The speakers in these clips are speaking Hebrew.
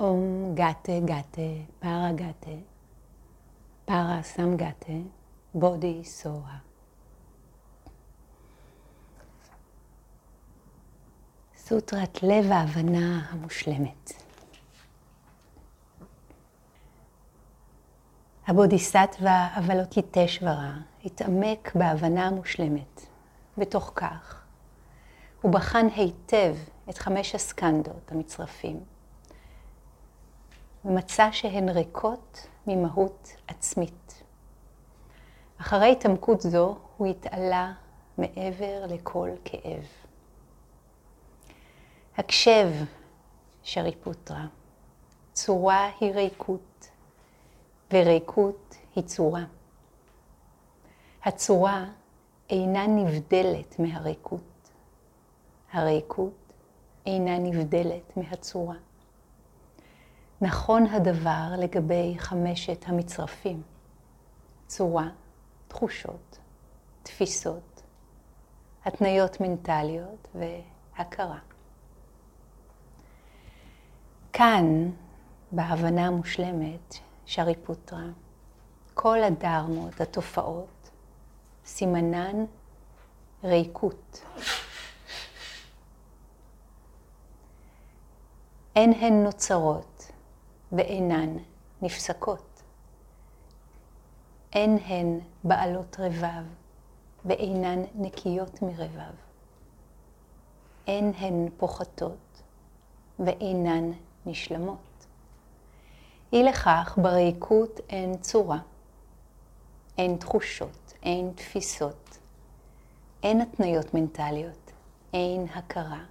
Om Gate Gate Para Gate Para Samgate Bodhi Soha. סוטרת לב ההבנה המושלמת. הבודיסטווה אבלוקיטשוורה התעמק בהבנה המושלמת. בתוך כך, הוא בחן היטב את חמש הסקנדות, המצרפים, ומצא שהן ריקות ממהות עצמית. אחרי התעמקות זו הוא התעלה מעבר לכל כאב. הקשב, שריפוטרה, צורה היא ריקות, וריקות היא צורה. הצורה אינה נבדלת מהריקות. הריקות אינה נבדלת מהצורה. נכון הדבר לגבי חמשת המצרפים, צורה, תחושות, תפיסות, התניות מנטליות והכרה. כאן, בהבנה המושלמת, שריפוטרה, כל הדרמות, התופעות, סימנן ריקות. אין הן נוצרות ואינן נפסקות. אין הן בעלות רבב ואינן נקיות מרבב. אין הן פוחתות ואינן נשלמות. אי לכך בריקות אין צורה, אין תחושות, אין תפיסות, אין התניות מנטליות, אין הכרה.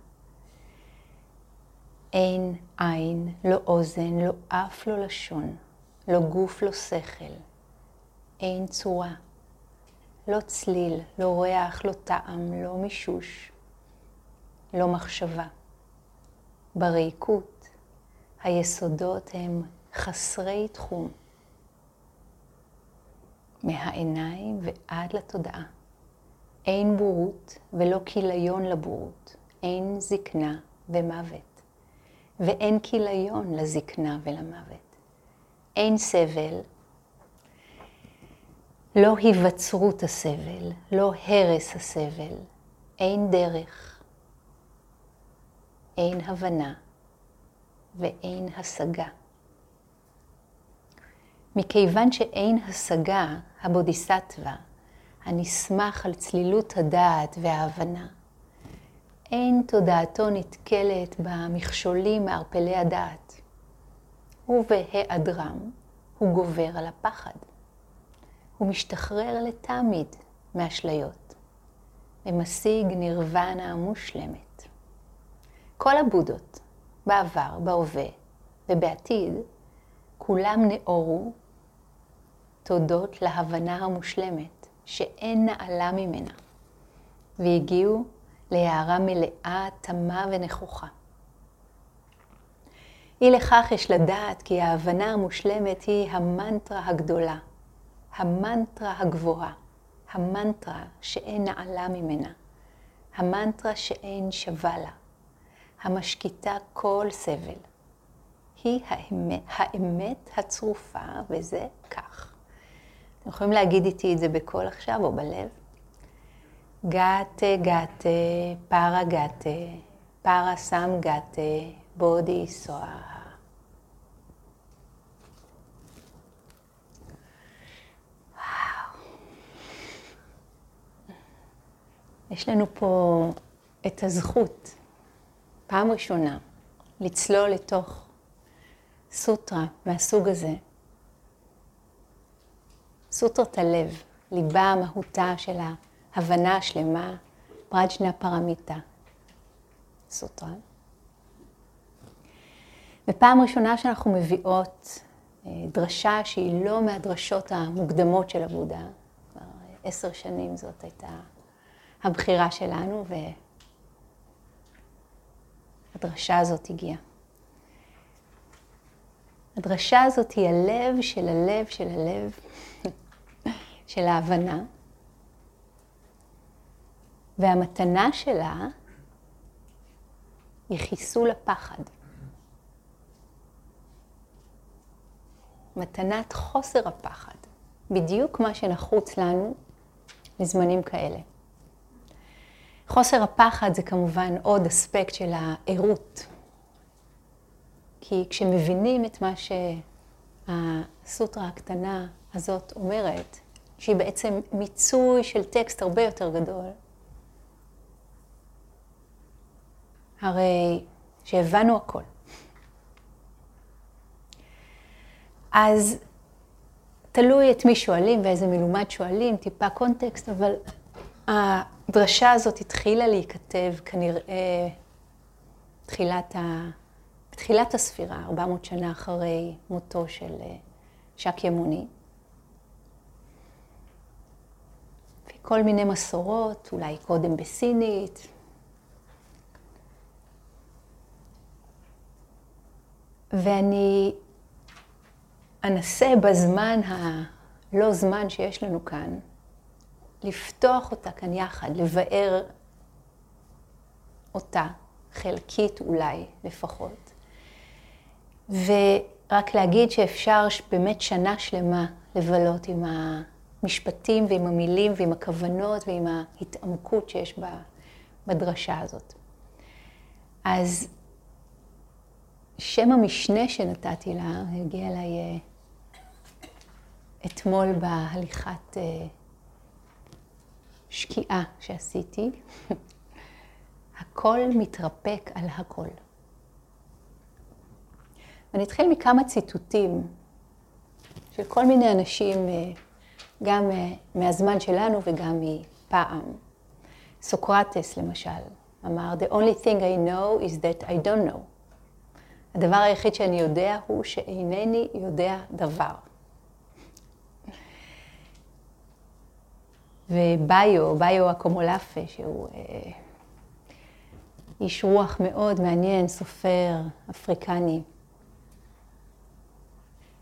אין עין, לא אוזן, לא אף, לא לשון, לא גוף, לא שכל. אין צורה, לא צליל, לא ריח, לא טעם, לא מישוש, לא מחשבה. בריקות היסודות הם חסרי תחום, מהעיניים ועד לתודעה. אין בורות ולא כיליון לבורות, אין זקנה ומוות. ואין כיליון לזקנה ולמוות. אין סבל, לא היווצרות הסבל, לא הרס הסבל, אין דרך, אין הבנה ואין השגה. מכיוון שאין השגה, הבודיסטווה, הנסמך על צלילות הדעת וההבנה, אין תודעתו נתקלת במכשולים מערפלי הדעת, ובהיעדרם הוא גובר על הפחד. הוא משתחרר לתמיד מאשליות ומשיג נירוונה מושלמת. כל הבודות, בעבר, בהווה ובעתיד, כולם נאורו תודות להבנה המושלמת שאין נעלה ממנה, והגיעו להערה מלאה, תמה ונכוחה. אי לכך יש לדעת כי ההבנה המושלמת היא המנטרה הגדולה, המנטרה הגבוהה, המנטרה שאין נעלה ממנה, המנטרה שאין שווה לה, המשקיטה כל סבל. היא האמת, האמת הצרופה, וזה כך. אתם יכולים להגיד איתי את זה בקול עכשיו או בלב? פרה סם גתה, בודי סוהה. יש לנו פה את הזכות, פעם ראשונה, לצלול לתוך סוטרה מהסוג הזה. סוטרת הלב, ליבה, מהותה של ה... הבנה שלמה, פרג'נה פרמיטה, סוטרה. ופעם ראשונה שאנחנו מביאות אה, דרשה שהיא לא מהדרשות המוקדמות של הבודה, כבר עשר שנים זאת הייתה הבחירה שלנו, והדרשה הזאת הגיעה. הדרשה הזאת היא הלב של הלב של הלב של ההבנה. והמתנה שלה היא חיסול הפחד. מתנת חוסר הפחד. בדיוק מה שנחוץ לנו לזמנים כאלה. חוסר הפחד זה כמובן עוד אספקט של הערות. כי כשמבינים את מה שהסוטרה הקטנה הזאת אומרת, שהיא בעצם מיצוי של טקסט הרבה יותר גדול, הרי שהבנו הכל. אז תלוי את מי שואלים ואיזה מלומד שואלים, טיפה קונטקסט, אבל הדרשה הזאת התחילה להיכתב כנראה תחילת ה... בתחילת הספירה, 400 שנה אחרי מותו של אה, שק ימוני. וכל מיני מסורות, אולי קודם בסינית. ואני אנסה בזמן הלא זמן שיש לנו כאן, לפתוח אותה כאן יחד, לבאר אותה, חלקית אולי לפחות. ורק להגיד שאפשר באמת שנה שלמה לבלות עם המשפטים ועם המילים ועם הכוונות ועם ההתעמקות שיש בדרשה הזאת. אז שם המשנה שנתתי לה הגיע אליי אה, אתמול בהליכת אה, שקיעה שעשיתי. הכל מתרפק על הכל. אני אתחיל מכמה ציטוטים של כל מיני אנשים, אה, גם מהזמן שלנו וגם מפעם. סוקרטס למשל אמר, The only thing I know is that I don't know. הדבר היחיד שאני יודע הוא שאינני יודע דבר. וביו, ביו אקומולפה, שהוא אה, איש רוח מאוד מעניין, סופר אפריקני.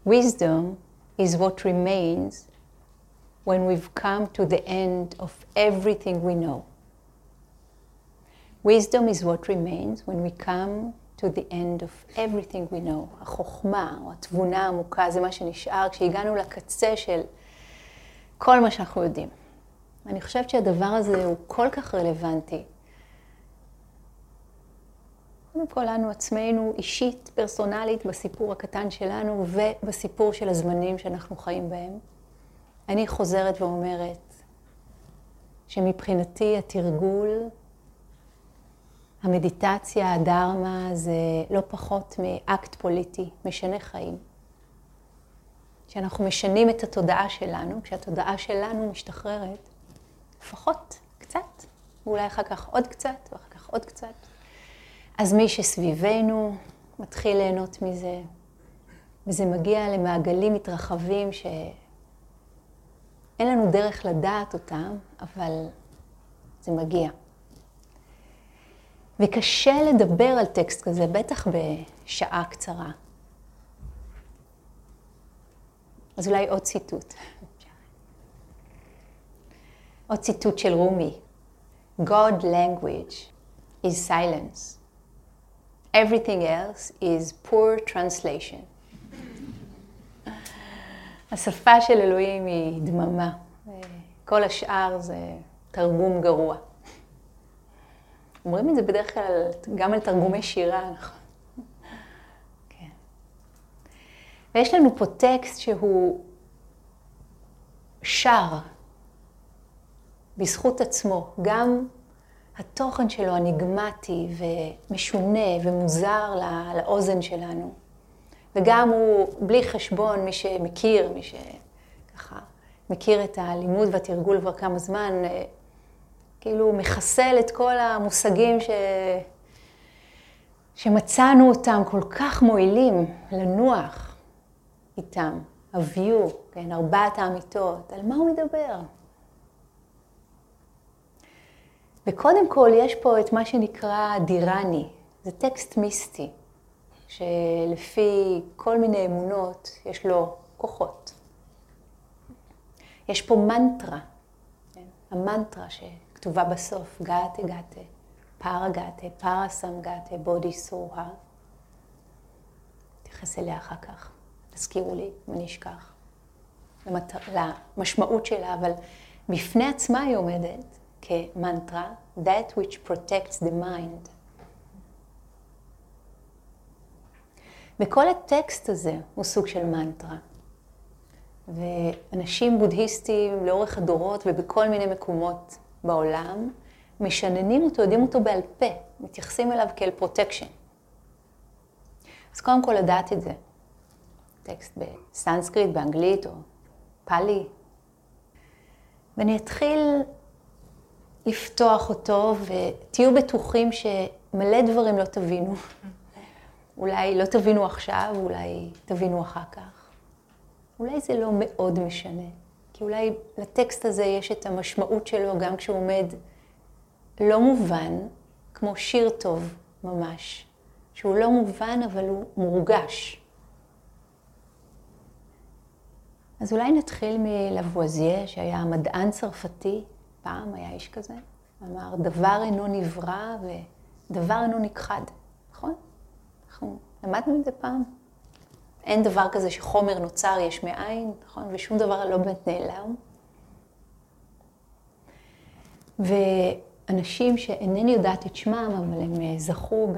Wisdom is what remains when we've come to the end of everything we know. Wisdom is what remains when we come to the end of everything we know. החוכמה או התבונה העמוקה זה מה שנשאר כשהגענו לקצה של כל מה שאנחנו יודעים. אני חושבת שהדבר הזה הוא כל כך רלוונטי. קודם כל לנו עצמנו, אישית, פרסונלית, בסיפור הקטן שלנו ובסיפור של הזמנים שאנחנו חיים בהם. אני חוזרת ואומרת שמבחינתי התרגול, המדיטציה, הדרמה, זה לא פחות מאקט פוליטי, משנה חיים. שאנחנו משנים את התודעה שלנו, כשהתודעה שלנו משתחררת, לפחות קצת, ואולי אחר כך עוד קצת, ואחר כך עוד קצת. אז מי שסביבנו מתחיל ליהנות מזה, וזה מגיע למעגלים מתרחבים שאין לנו דרך לדעת אותם, אבל זה מגיע. וקשה לדבר על טקסט כזה, בטח בשעה קצרה. אז אולי עוד ציטוט. עוד ציטוט של רומי. God language is silence. Everything else is poor translation. השפה של אלוהים היא דממה. כל השאר זה תרגום גרוע. אומרים את זה בדרך כלל גם על תרגומי שירה, נכון? כן. ויש לנו פה טקסט שהוא שר בזכות עצמו, גם התוכן שלו אניגמטי ומשונה ומוזר לא, לאוזן שלנו. וגם הוא בלי חשבון, מי שמכיר, מי שככה מכיר את הלימוד והתרגול כבר כמה זמן, אה, כאילו מחסל את כל המושגים ש... שמצאנו אותם כל כך מועילים לנוח איתם. הוויו, כן, ארבעת האמיתות, על מה הוא מדבר? וקודם כל יש פה את מה שנקרא דירני, זה טקסט מיסטי, שלפי כל מיני אמונות יש לו כוחות. יש פה מנטרה, כן? המנטרה שכתובה בסוף, גאטה גאטה, פארה גאטה, פארה סם גאטה, בודי סוהה. נתייחס אליה אחר כך. תזכירו לי אם אני אשכח. למשמעות שלה, אבל בפני עצמה היא עומדת כמנטרה, that which protects the mind. וכל הטקסט הזה הוא סוג של מנטרה. ואנשים בודהיסטים לאורך הדורות ובכל מיני מקומות בעולם משננים אותו, יודעים אותו בעל פה, מתייחסים אליו כאל protection. אז קודם כל לדעת את זה. טקסט בסנסקריט, באנגלית או פאלי. ואני אתחיל לפתוח אותו, ותהיו בטוחים שמלא דברים לא תבינו. אולי לא תבינו עכשיו, אולי תבינו אחר כך. אולי זה לא מאוד משנה, כי אולי לטקסט הזה יש את המשמעות שלו גם כשהוא עומד לא מובן, כמו שיר טוב ממש, שהוא לא מובן אבל הוא מורגש. אז אולי נתחיל מלבואזיה, שהיה מדען צרפתי, פעם היה איש כזה, אמר, דבר אינו נברא ודבר אינו נכחד, נכון? אנחנו למדנו את זה פעם. אין דבר כזה שחומר נוצר יש מאין, נכון? ושום דבר לא באמת נעלם. ואנשים שאינני יודעת את שמם, אבל הם אה, זכו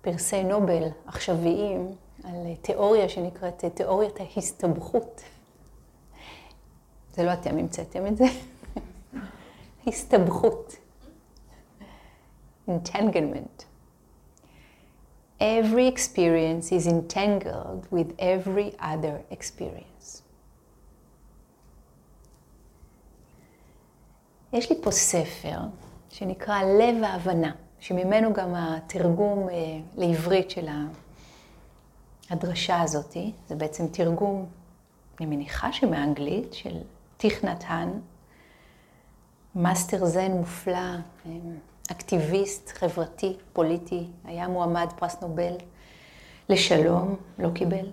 בפרסי נובל עכשוויים על תיאוריה שנקראת אה, תיאוריית ההסתבכות. זה לא אתם המצאתם את זה. הסתבכות. entanglement. Every experience is entangled with every other experience. יש לי פה ספר שנקרא לב ההבנה, שממנו גם התרגום אה, לעברית של הדרשה הזאת. זה בעצם תרגום, אני מניחה שמאנגלית, של טיך נהאט האן, מאסטר זן מופלא. אה, אקטיביסט חברתי, פוליטי, היה מועמד פרס נובל לשלום, לא קיבל.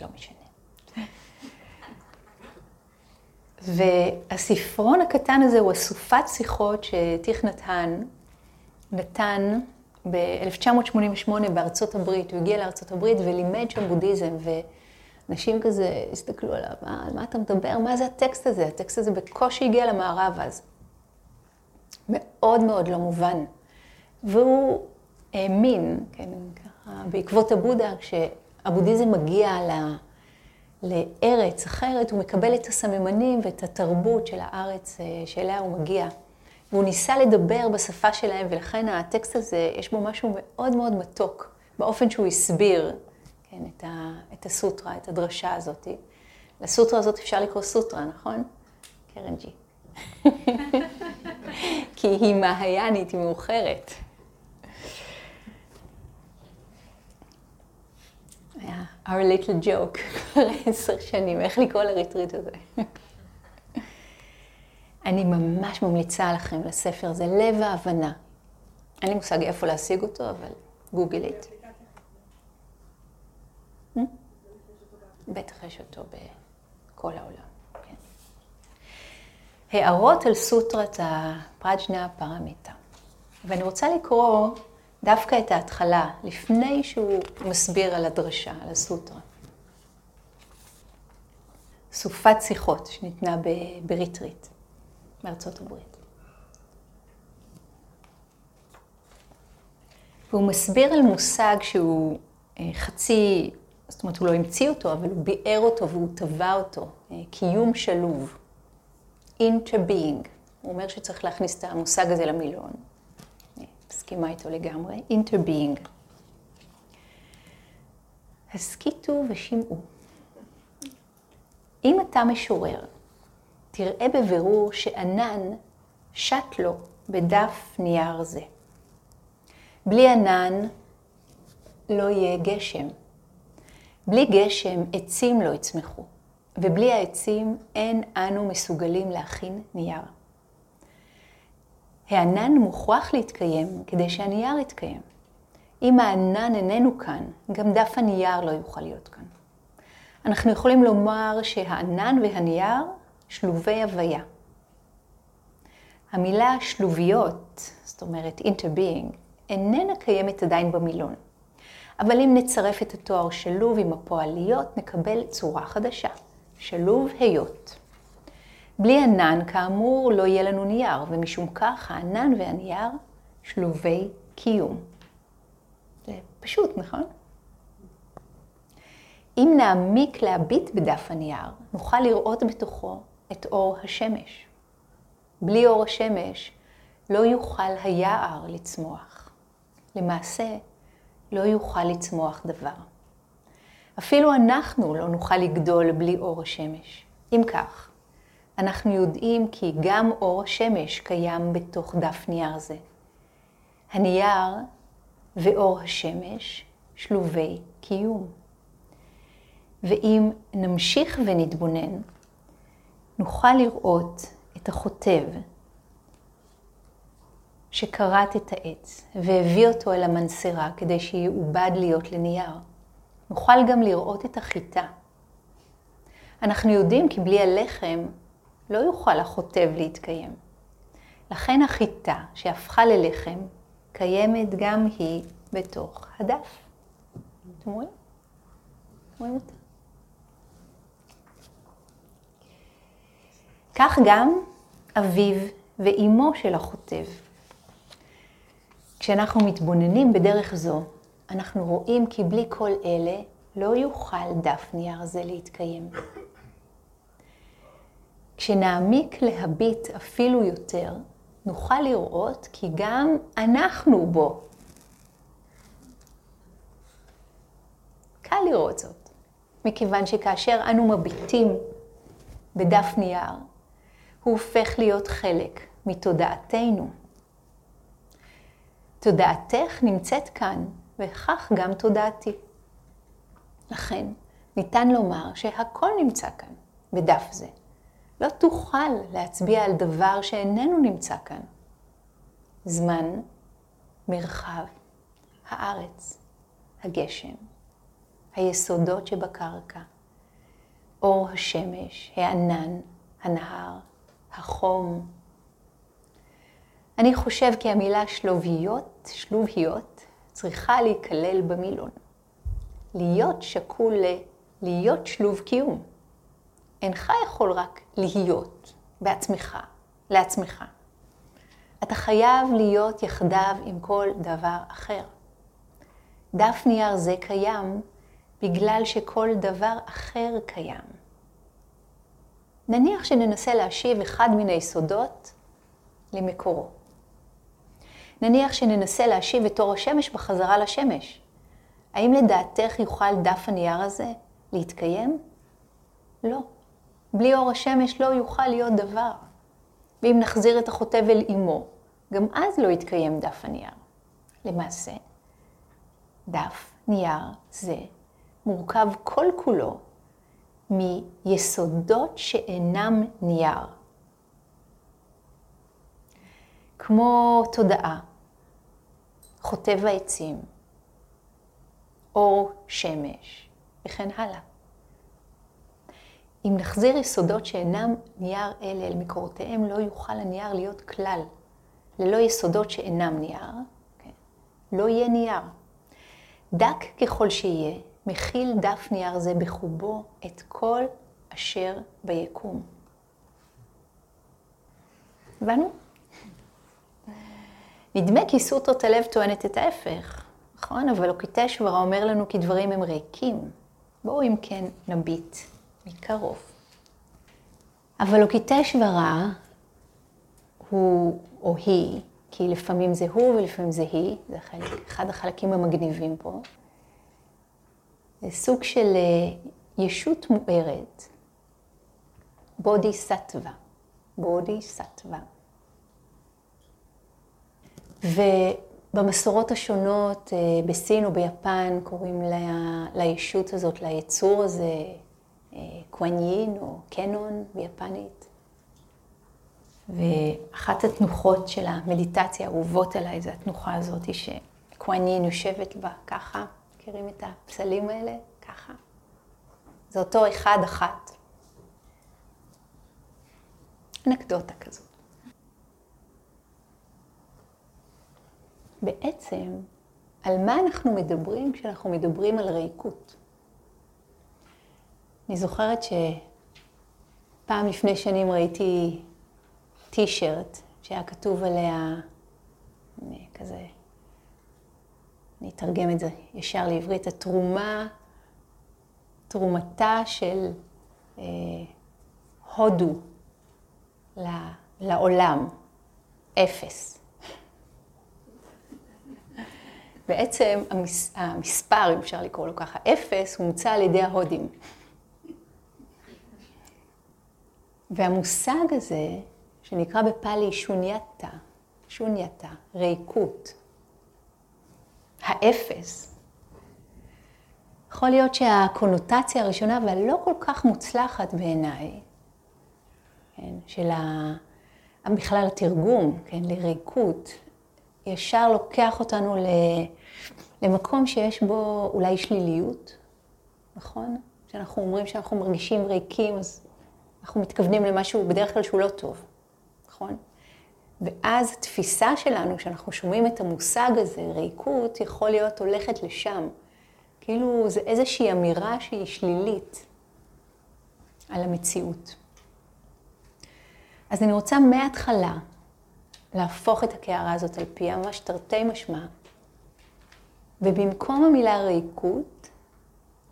לא משנה. והספרון הקטן הזה הוא אסופת שיחות שטיכנתן נתן ב-1988 בארצות הברית. הוא הגיע לארצות הברית ולימד שם בודהיזם, ואנשים כזה הסתכלו עליו, מה, על מה אתה מדבר? מה זה הטקסט הזה? הטקסט הזה בקושי הגיע למערב אז. מאוד מאוד לא מובן. והוא האמין, כן, ככה, בעקבות הבודה, כשהבודהיזם מגיע ל... לארץ אחרת, הוא מקבל את הסממנים ואת התרבות של הארץ אה, שאליה הוא מגיע. והוא ניסה לדבר בשפה שלהם, ולכן הטקסט הזה, יש בו משהו מאוד מאוד מתוק, באופן שהוא הסביר כן, את, ה, את הסוטרה, את הדרשה הזאת. לסוטרה הזאת אפשר לקרוא סוטרה, נכון? קרן ג'י. כי היא מהיאנית, היא מאוחרת. היה our little joke, כבר עשר שנים, איך לקרוא לריטריט הזה. אני ממש ממליצה לכם לספר הזה, לב ההבנה. אין לי מושג איפה להשיג אותו, אבל גוגל איט. Hmm? בטח יש אותו בכל העולם. הערות על סוטרת הפראג'נה פרמיטה. ואני רוצה לקרוא דווקא את ההתחלה, לפני שהוא מסביר על הדרשה, על הסוטרה. סופת שיחות שניתנה בריטריט מארצות הברית. והוא מסביר על מושג שהוא אה, חצי, זאת אומרת, הוא לא המציא אותו, אבל הוא ביאר אותו והוא טבע אותו, אה, קיום שלוב. Interbeing. הוא אומר שצריך להכניס את המושג הזה למילון. אני מסכימה איתו לגמרי. interbeing. הסכיתו ושמעו. אם אתה משורר, תראה בבירור שענן שט לו בדף נייר זה. בלי ענן לא יהיה גשם. בלי גשם עצים לא יצמחו. ובלי העצים אין אנו מסוגלים להכין נייר. הענן מוכרח להתקיים כדי שהנייר יתקיים. אם הענן איננו כאן, גם דף הנייר לא יוכל להיות כאן. אנחנו יכולים לומר שהענן והנייר שלובי הוויה. המילה שלוביות, זאת אומרת interbeing, איננה קיימת עדיין במילון. אבל אם נצרף את התואר שלוב עם הפועליות, נקבל צורה חדשה, שלוב היות. בלי ענן, כאמור, לא יהיה לנו נייר, ומשום כך הענן והנייר שלובי קיום. זה פשוט, נכון? אם נעמיק להביט בדף הנייר, נוכל לראות בתוכו את אור השמש. בלי אור השמש לא יוכל היער לצמוח. למעשה, לא יוכל לצמוח דבר. אפילו אנחנו לא נוכל לגדול בלי אור השמש. אם כך, אנחנו יודעים כי גם אור השמש קיים בתוך דף נייר זה. הנייר ואור השמש שלובי קיום. ואם נמשיך ונתבונן, נוכל לראות את החוטב שכרת את העץ והביא אותו אל המנסרה כדי שיעובד להיות לנייר. נוכל גם לראות את החיטה. אנחנו יודעים כי בלי הלחם לא יוכל החוטב להתקיים. לכן החיטה שהפכה ללחם קיימת גם היא בתוך הדף. אתם רואים? רואים אותה? כך גם אביו ואימו של החוטב. כשאנחנו מתבוננים בדרך זו, אנחנו רואים כי בלי כל אלה לא יוכל דף נייר זה להתקיים. כשנעמיק להביט אפילו יותר, נוכל לראות כי גם אנחנו בו. קל לראות זאת, מכיוון שכאשר אנו מביטים בדף נייר, הוא הופך להיות חלק מתודעתנו. תודעתך נמצאת כאן, וכך גם תודעתי. לכן, ניתן לומר שהכל נמצא כאן, בדף זה. לא תוכל להצביע על דבר שאיננו נמצא כאן. זמן, מרחב, הארץ, הגשם, היסודות שבקרקע, אור השמש, הענן, הנהר, החום. אני חושב כי המילה שלוביות, שלוביות, צריכה להיכלל במילון. להיות שקול ל... להיות שלוב קיום. אינך יכול רק להיות בעצמך, לעצמך. אתה חייב להיות יחדיו עם כל דבר אחר. דף נייר זה קיים בגלל שכל דבר אחר קיים. נניח שננסה להשיב אחד מן היסודות למקורו. נניח שננסה להשיב את אור השמש בחזרה לשמש. האם לדעתך יוכל דף הנייר הזה להתקיים? לא. בלי אור השמש לא יוכל להיות דבר. ואם נחזיר את החוטב אל אמו, גם אז לא יתקיים דף הנייר. למעשה, דף נייר זה מורכב כל כולו מיסודות שאינם נייר. כמו תודעה, חוטב העצים, אור שמש וכן הלאה. אם נחזיר יסודות שאינם נייר אלה אל מקורותיהם, לא יוכל הנייר להיות כלל. ללא יסודות שאינם נייר, כן, לא יהיה נייר. דק ככל שיהיה, מכיל דף נייר זה בחובו את כל אשר ביקום. הבנו? נדמה כי סוטרות הלב טוענת את ההפך, נכון? אבל אוקיטשוורה אומר לנו כי דברים הם ריקים. בואו אם כן נביט מקרוב. אבל אוקיטשוורה הוא או היא, כי לפעמים זה הוא ולפעמים זה היא, זה חלק, אחד החלקים המגניבים פה. זה סוג של אה, ישות מוארת, בודי סטווה, בודי סטווה. ובמסורות השונות, אה, בסין או ביפן, קוראים לה, לישות הזאת, ליצור הזה, אה, קואניין או קנון ביפנית. ואחת התנוחות של המדיטציה האהובות עליי זה התנוחה הזאת שקואניין יושבת בה ככה, מכירים את הפסלים האלה? ככה. זה אותו אחד אחת. אנקדוטה כזאת. בעצם על מה אנחנו מדברים כשאנחנו מדברים על ריקות. אני זוכרת שפעם לפני שנים ראיתי טישרט שהיה כתוב עליה, כזה, אני אתרגם את זה ישר לעברית, התרומה, תרומתה של אה, הודו לעולם, אפס. בעצם המס, המספר, אם אפשר לקרוא לו ככה, אפס, הומצא על ידי ההודים. והמושג הזה, שנקרא בפאלי שונייתה, שונייתה, ריקות, האפס, יכול להיות שהקונוטציה הראשונה והלא כל כך מוצלחת בעיניי, כן, של ה... בכלל התרגום, כן, לריקות, ישר לוקח אותנו למקום שיש בו אולי שליליות, נכון? כשאנחנו אומרים שאנחנו מרגישים ריקים, אז אנחנו מתכוונים למשהו בדרך כלל שהוא לא טוב, נכון? ואז התפיסה שלנו, כשאנחנו שומעים את המושג הזה, ריקות, יכול להיות הולכת לשם. כאילו זה איזושהי אמירה שהיא שלילית על המציאות. אז אני רוצה מההתחלה להפוך את הקערה הזאת על פיה, ממש תרתי משמע, ובמקום המילה ריקות,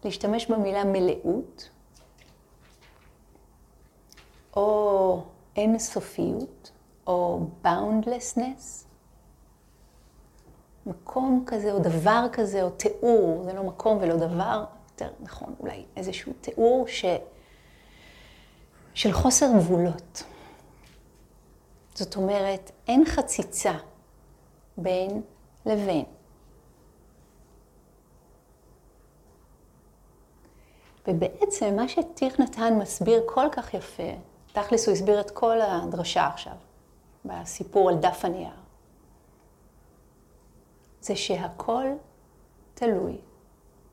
להשתמש במילה מלאות, או אינסופיות, או boundlessness, מקום כזה, או דבר כזה, או תיאור, זה לא מקום ולא דבר, יותר נכון, אולי איזשהו תיאור ש... של חוסר גבולות. זאת אומרת, אין חציצה בין לבין. ובעצם מה שטיך נתן מסביר כל כך יפה, תכלס הוא הסביר את כל הדרשה עכשיו, בסיפור על דף הנייר, זה שהכל תלוי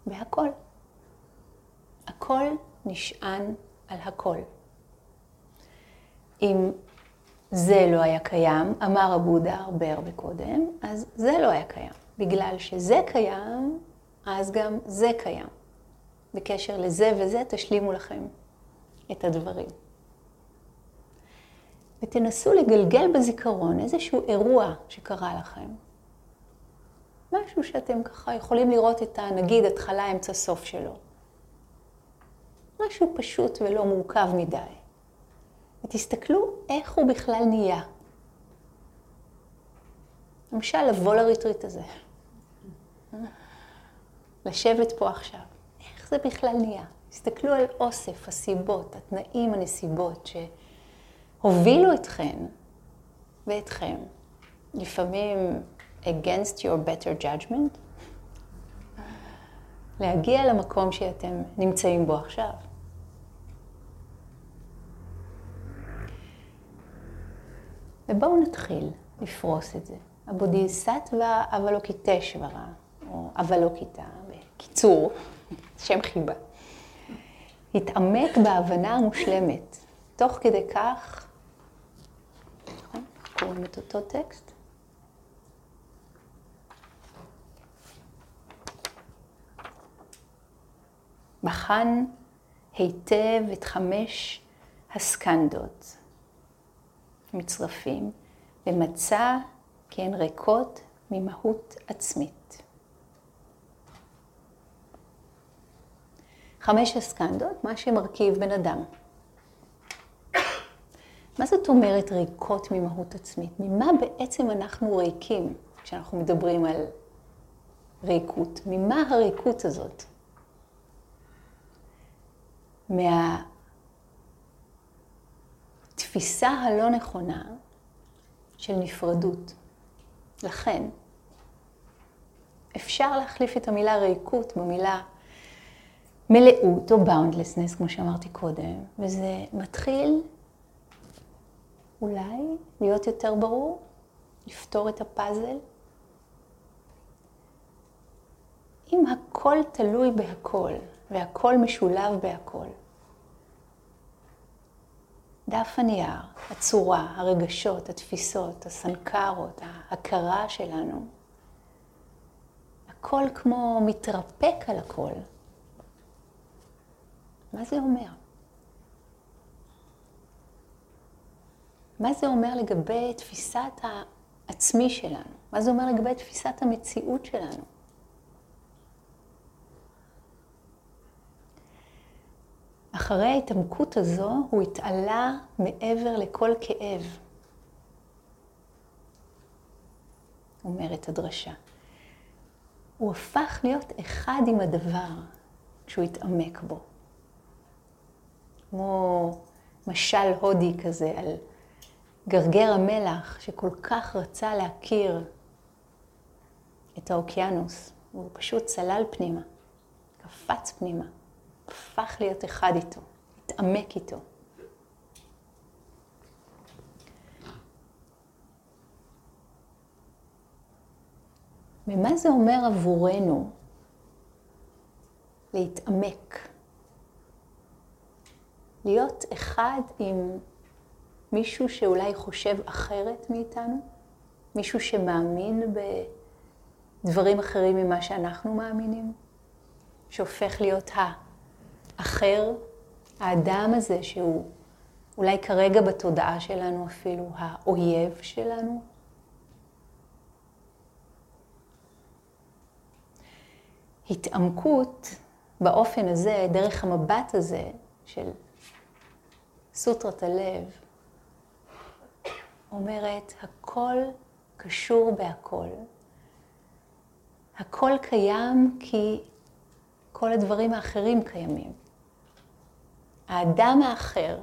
בהכל. הכל נשען על הכל. אם זה לא היה קיים, אמר הבודה הרבה הרבה קודם, אז זה לא היה קיים. בגלל שזה קיים, אז גם זה קיים. בקשר לזה וזה, תשלימו לכם את הדברים. ותנסו לגלגל בזיכרון איזשהו אירוע שקרה לכם. משהו שאתם ככה יכולים לראות את הנגיד התחלה, אמצע, סוף שלו. משהו פשוט ולא מורכב מדי. ותסתכלו איך הוא בכלל נהיה. למשל, לבוא לריטריט הזה. לשבת פה עכשיו. איך זה בכלל נהיה? תסתכלו על אוסף הסיבות, התנאים, הנסיבות שהובילו אתכן ואתכם, לפעמים against your better judgment, להגיע למקום שאתם נמצאים בו עכשיו. ובואו נתחיל לפרוס את זה. הבודיסטווה אבלוקיטשוורה, או אבלוקיטה, בקיצור, שם חיבה. התעמק בהבנה המושלמת. תוך כדי כך, נכון? קוראים את אותו טקסט? בחן היטב את חמש הסקנדות, מצרפים, ומצא כי הן ריקות ממהות עצמית. חמש הסקנדות, מה שמרכיב בן אדם. מה זאת אומרת ריקות ממהות עצמית? ממה בעצם אנחנו ריקים כשאנחנו מדברים על ריקות? ממה הריקות הזאת? מה... התפיסה הלא נכונה של נפרדות. לכן, אפשר להחליף את המילה ריקות במילה מלאות או boundlessness, כמו שאמרתי קודם, וזה מתחיל אולי להיות יותר ברור, לפתור את הפאזל. אם הכל תלוי בהכל, והכל משולב בהכל, דף הנייר, הצורה, הרגשות, התפיסות, הסנקרות, ההכרה שלנו, הכל כמו מתרפק על הכל. מה זה אומר? מה זה אומר לגבי תפיסת העצמי שלנו? מה זה אומר לגבי תפיסת המציאות שלנו? אחרי ההתעמקות הזו הוא התעלה מעבר לכל כאב, אומרת הדרשה. הוא הפך להיות אחד עם הדבר כשהוא התעמק בו. כמו משל הודי כזה על גרגר המלח שכל כך רצה להכיר את האוקיינוס, הוא פשוט צלל פנימה, קפץ פנימה, הפך להיות אחד איתו, התעמק איתו. ומה זה אומר עבורנו להתעמק? להיות אחד עם מישהו שאולי חושב אחרת מאיתנו? מישהו שמאמין בדברים אחרים ממה שאנחנו מאמינים? שהופך להיות האחר, האדם הזה שהוא אולי כרגע בתודעה שלנו אפילו האויב שלנו? התעמקות באופן הזה, דרך המבט הזה של סוטרת הלב, אומרת, הכל קשור בהכל. הכל קיים כי כל הדברים האחרים קיימים. האדם האחר,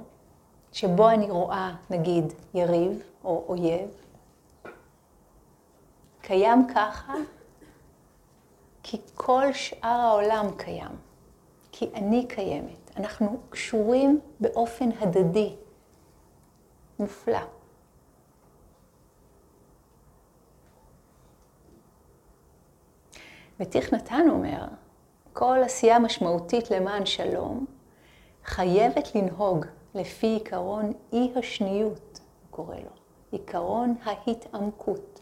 שבו אני רואה, נגיד, יריב או אויב, קיים ככה כי כל שאר העולם קיים, כי אני קיימת. אנחנו קשורים באופן הדדי, מופלא. ותיך נתן אומר, כל עשייה משמעותית למען שלום חייבת לנהוג לפי עיקרון אי השניות, הוא קורא לו, עיקרון ההתעמקות.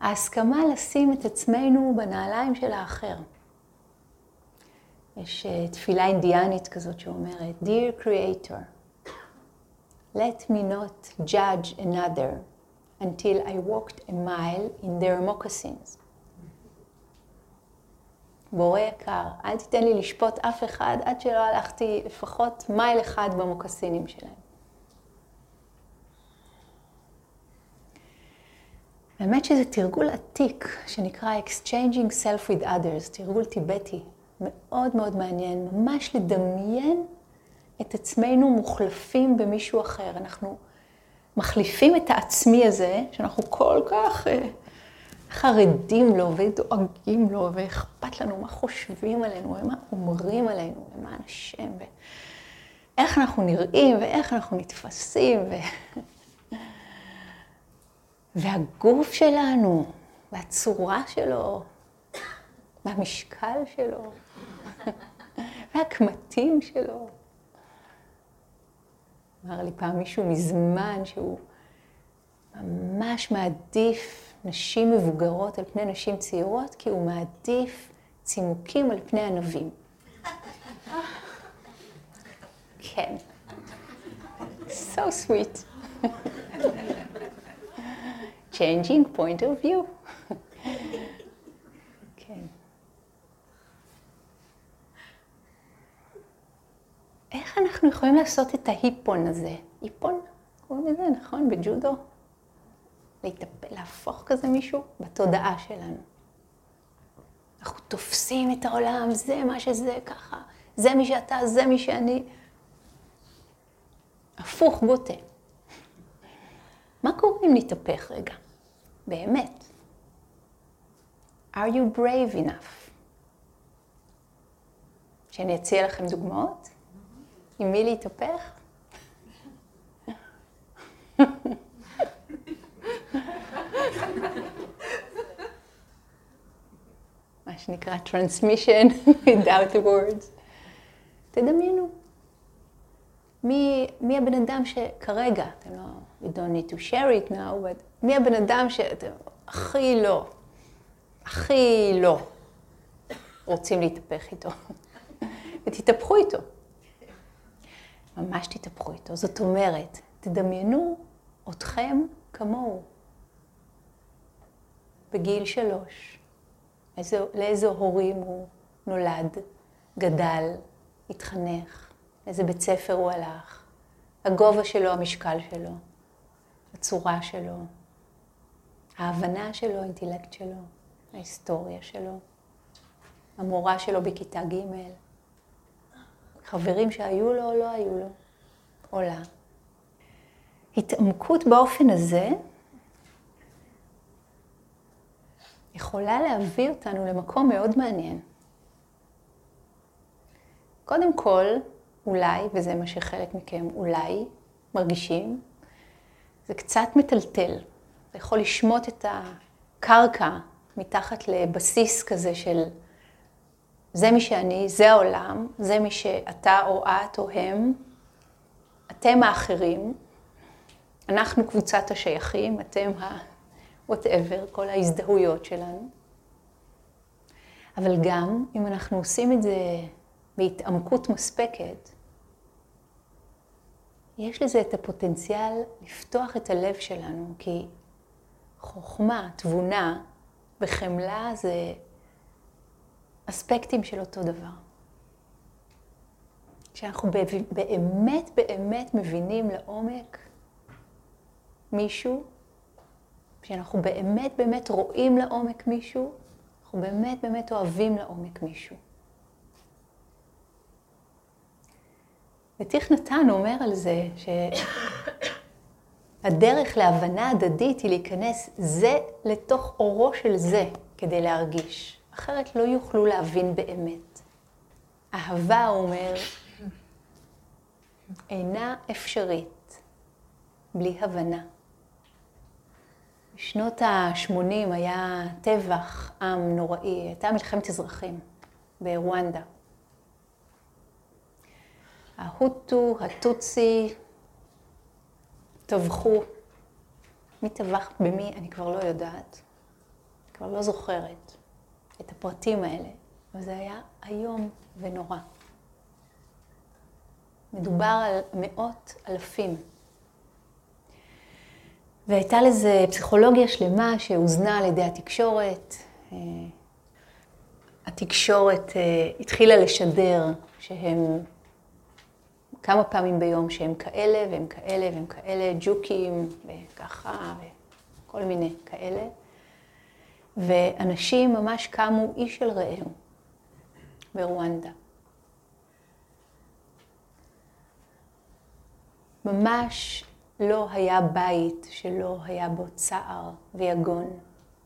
ההסכמה לשים את עצמנו בנעליים של האחר. יש אה, תפילה אינדיאנית כזאת שאומרת, Dear Creator, let me not judge another until I walked a mile in their moccasins. בורא יקר, אל תיתן לי לשפוט אף אחד עד שלא הלכתי לפחות מייל אחד במוקסינים שלהם. האמת שזה תרגול עתיק שנקרא Exchanging Self with Others, תרגול טיבטי, מאוד מאוד מעניין, ממש לדמיין את עצמנו מוחלפים במישהו אחר. אנחנו מחליפים את העצמי הזה, שאנחנו כל כך uh, חרדים לו ודואגים לו, ואכפת לנו מה חושבים עלינו, ומה אומרים עלינו, למען השם, ואיך אנחנו נראים, ואיך אנחנו נתפסים, ו... והגוף שלנו, והצורה שלו, והמשקל שלו, והקמטים שלו. אמר לי פעם מישהו מזמן שהוא ממש מעדיף נשים מבוגרות על פני נשים צעירות, כי הוא מעדיף צימוקים על פני ענבים. כן. So sweet. changing point of view. כן. איך אנחנו יכולים לעשות את ההיפון הזה? היפון? קוראים לזה, נכון? בג'ודו? להתאפ... להפוך כזה מישהו בתודעה שלנו. אנחנו תופסים את העולם, זה מה שזה, ככה. זה מי שאתה, זה מי שאני. הפוך בוטה. מה קורה אם נתהפך רגע? באמת. are you brave enough? שאני אציע לכם דוגמאות? עם מי להתהפך? שנקרא transmission without words. תדמיינו. מי, מי הבן אדם שכרגע, אתם לא, you don't need to share it now, but מי הבן אדם שאתם הכי לא, הכי לא רוצים להתהפך איתו. ותתהפכו איתו. ממש תתהפכו איתו. זאת אומרת, תדמיינו אתכם כמוהו. בגיל שלוש, איזה, לאיזה הורים הוא נולד, גדל, התחנך, לאיזה בית ספר הוא הלך, הגובה שלו, המשקל שלו, הצורה שלו, ההבנה שלו, האינטלקט שלו, ההיסטוריה שלו, המורה שלו בכיתה ג', חברים שהיו לו או לא היו לו, עולה. התעמקות באופן הזה יכולה להביא אותנו למקום מאוד מעניין. קודם כל, אולי, וזה מה שחלק מכם אולי מרגישים, זה קצת מטלטל. זה יכול לשמוט את הקרקע מתחת לבסיס כזה של זה מי שאני, זה העולם, זה מי שאתה או את או הם, אתם האחרים, אנחנו קבוצת השייכים, אתם ה... whatever, כל ההזדהויות שלנו. אבל גם אם אנחנו עושים את זה בהתעמקות מספקת, יש לזה את הפוטנציאל לפתוח את הלב שלנו, כי חוכמה, תבונה וחמלה זה אספקטים של אותו דבר. כשאנחנו באמת באמת מבינים לעומק מישהו, כשאנחנו באמת באמת רואים לעומק מישהו, אנחנו באמת באמת אוהבים לעומק מישהו. ותיך נתן אומר על זה שהדרך להבנה הדדית היא להיכנס זה לתוך אורו של זה כדי להרגיש. אחרת לא יוכלו להבין באמת. אהבה, הוא אומר, אינה אפשרית בלי הבנה. בשנות ה-80 היה טבח עם נוראי, הייתה מלחמת אזרחים ברואנדה. ההוטו, הטוצי, טבחו. מי טבח במי, אני כבר לא יודעת. כבר לא זוכרת את הפרטים האלה, אבל זה היה איום ונורא. מדובר על מאות אלפים. והייתה לזה פסיכולוגיה שלמה שהוזנה על ידי התקשורת. אה, התקשורת אה, התחילה לשדר שהם כמה פעמים ביום שהם כאלה והם כאלה והם כאלה, ג'וקים וככה וכל מיני כאלה. ואנשים ממש קמו איש של רעהו ברואנדה. ממש לא היה בית שלא היה בו צער ויגון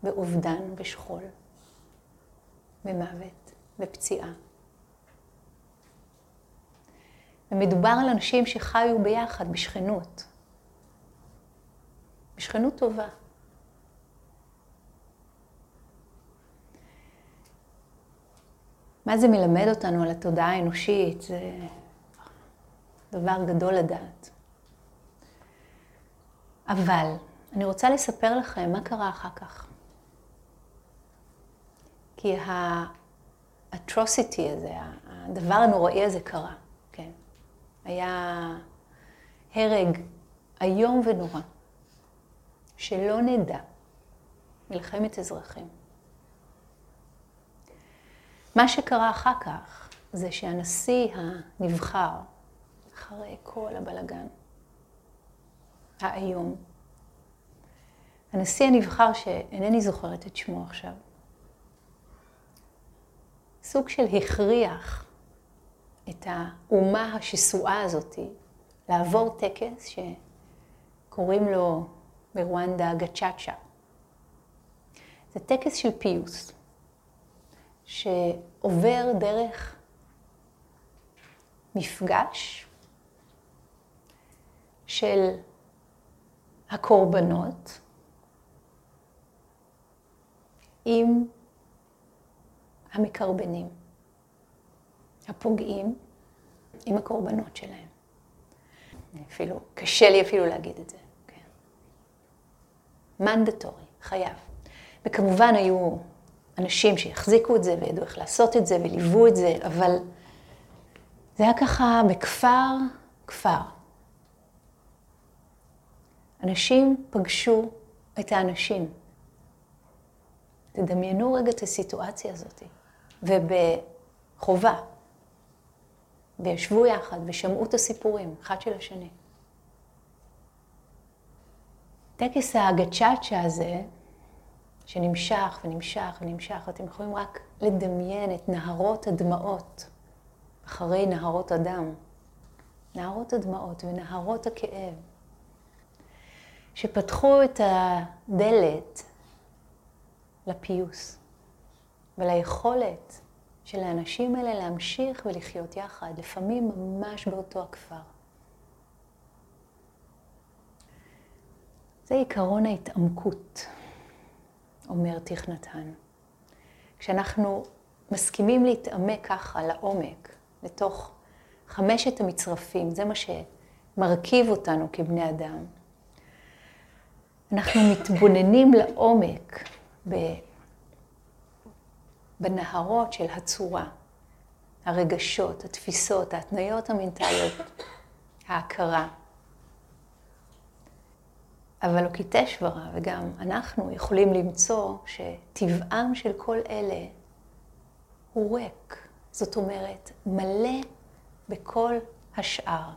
ואובדן ושכול ומוות ופציעה. ומדובר על אנשים שחיו ביחד בשכנות. בשכנות טובה. מה זה מלמד אותנו על התודעה האנושית? זה דבר גדול לדעת. אבל אני רוצה לספר לכם מה קרה אחר כך. כי ה-atrocity הזה, הדבר הנוראי הזה קרה. היה הרג איום ונורא, שלא נדע, מלחמת אזרחים. מה שקרה אחר כך זה שהנשיא הנבחר, אחרי כל הבלגן האיום, הנשיא הנבחר, שאינני זוכרת את שמו עכשיו, סוג של הכריח את האומה השסועה הזאת לעבור טקס שקוראים לו ברואנדה גצ'אצ'ה. זה טקס של פיוס, שעובר דרך מפגש של הקורבנות עם המקרבנים. הפוגעים עם הקורבנות שלהם. אפילו, קשה לי אפילו להגיד את זה. כן. מנדטורי, חייב. וכמובן היו אנשים שיחזיקו את זה וידעו איך לעשות את זה וליוו את זה, אבל זה היה ככה בכפר, כפר. אנשים פגשו את האנשים. תדמיינו רגע את הסיטואציה הזאת. ובחובה. וישבו יחד ושמעו את הסיפורים, אחד של השני. טקס הגצ'אצ'ה הזה, שנמשך ונמשך ונמשך, אתם יכולים רק לדמיין את נהרות הדמעות אחרי נהרות הדם. נהרות הדמעות ונהרות הכאב, שפתחו את הדלת לפיוס וליכולת של האנשים האלה להמשיך ולחיות יחד, לפעמים ממש באותו הכפר. זה עיקרון ההתעמקות, אומר תכנתן. כשאנחנו מסכימים להתעמק ככה לעומק, לתוך חמשת המצרפים, זה מה שמרכיב אותנו כבני אדם. אנחנו מתבוננים לעומק בנהרות של הצורה, הרגשות, התפיסות, ההתניות המנטליות, ההכרה. אבל אוקיטשוורה וגם אנחנו יכולים למצוא שטבעם של כל אלה הוא ריק. זאת אומרת, מלא בכל השאר,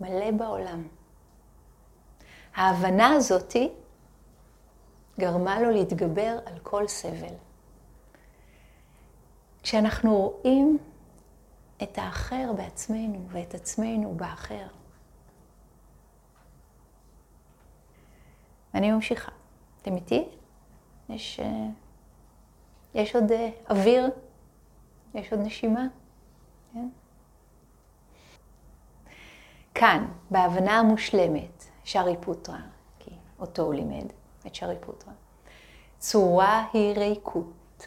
מלא בעולם. ההבנה הזאתי גרמה לו להתגבר על כל סבל. כשאנחנו רואים את האחר בעצמנו ואת עצמנו באחר. אני ממשיכה. אתם איתי? יש, אה, יש עוד אה, אוויר? יש עוד נשימה? כן? כאן, בהבנה המושלמת, שרי פוטרה, כי אותו הוא לימד, את שרי פוטרה, צורה היא ריקות.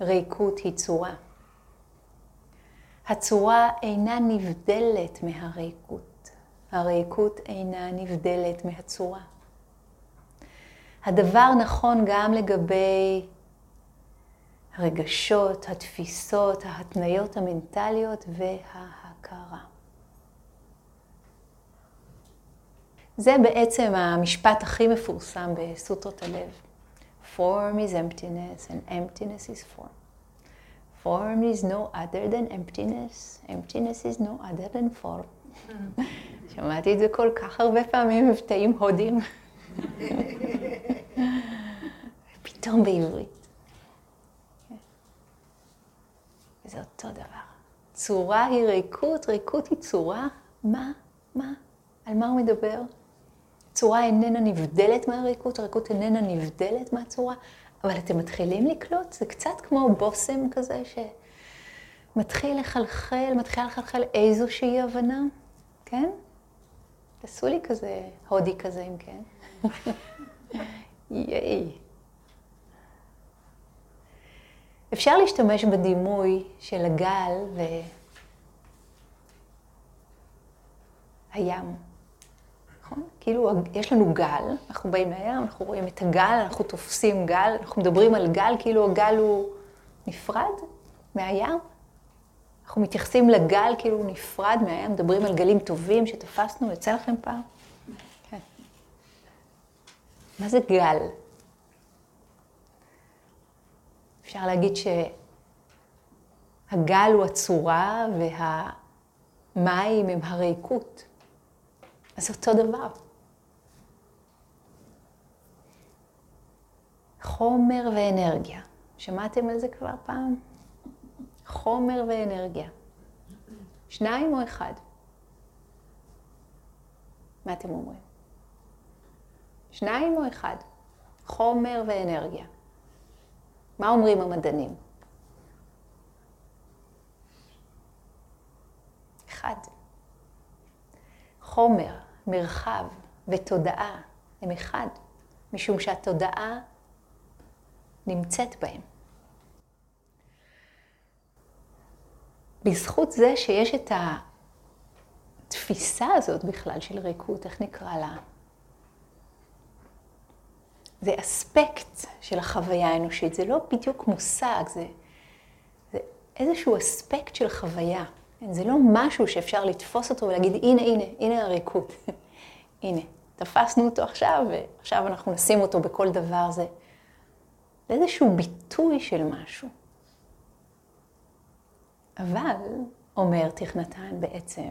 ריקות היא צורה. הצורה אינה נבדלת מהריקות. הריקות אינה נבדלת מהצורה. הדבר נכון גם לגבי הרגשות, התפיסות, ההתניות המנטליות וההכרה. זה בעצם המשפט הכי מפורסם בסוטרות הלב. Form is emptiness and emptiness is form. Form is no other than emptiness, emptiness is no other than form. שמעתי את זה כל כך הרבה פעמים מבטאים הודים. פתאום בעברית. וזה אותו דבר. צורה היא ריקות, ריקות היא צורה. מה? מה? על מה הוא מדבר? צורה איננה נבדלת מהריקות, הריקות איננה נבדלת מהצורה, אבל אתם מתחילים לקלוט, זה קצת כמו בושם כזה שמתחיל לחלחל, מתחילה לחלחל איזושהי הבנה, כן? תעשו לי כזה הודי כזה אם כן. ייי. אפשר להשתמש בדימוי של הגל והים. נכון? כאילו יש לנו גל, אנחנו באים לים, אנחנו רואים את הגל, אנחנו תופסים גל, אנחנו מדברים על גל כאילו הגל הוא נפרד מהים. אנחנו מתייחסים לגל כאילו הוא נפרד מהים, מדברים על גלים טובים שתפסנו, יצא לכם פעם? כן. מה זה גל? אפשר להגיד שהגל הוא הצורה והמים הם הריקות. אז אותו דבר. חומר ואנרגיה. שמעתם על זה כבר פעם? חומר ואנרגיה. שניים או אחד? מה אתם אומרים? שניים או אחד? חומר ואנרגיה. מה אומרים המדענים? אחד. חומר מרחב ותודעה הם אחד, משום שהתודעה נמצאת בהם. בזכות זה שיש את התפיסה הזאת בכלל של ריקות, איך נקרא לה? זה אספקט של החוויה האנושית, זה לא בדיוק מושג, זה, זה איזשהו אספקט של חוויה. זה לא משהו שאפשר לתפוס אותו ולהגיד, הנה, הנה, הנה הריקות. הנה, תפסנו אותו עכשיו, ועכשיו אנחנו נשים אותו בכל דבר. זה, זה איזשהו ביטוי של משהו. אבל, אומר תכנתן בעצם,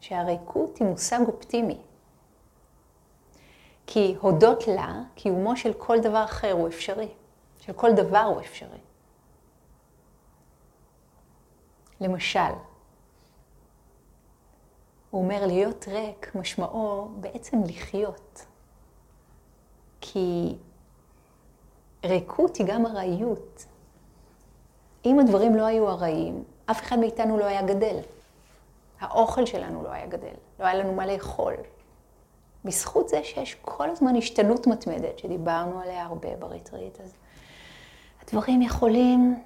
שהריקות היא מושג אופטימי. כי הודות לה, קיומו של כל דבר אחר הוא אפשרי. של כל דבר הוא אפשרי. למשל, הוא אומר להיות ריק משמעו בעצם לחיות. כי ריקות היא גם ארעיות. אם הדברים לא היו ארעיים, אף אחד מאיתנו לא היה גדל. האוכל שלנו לא היה גדל, לא היה לנו מה לאכול. בזכות זה שיש כל הזמן השתנות מתמדת, שדיברנו עליה הרבה בריטריט, אז הדברים יכולים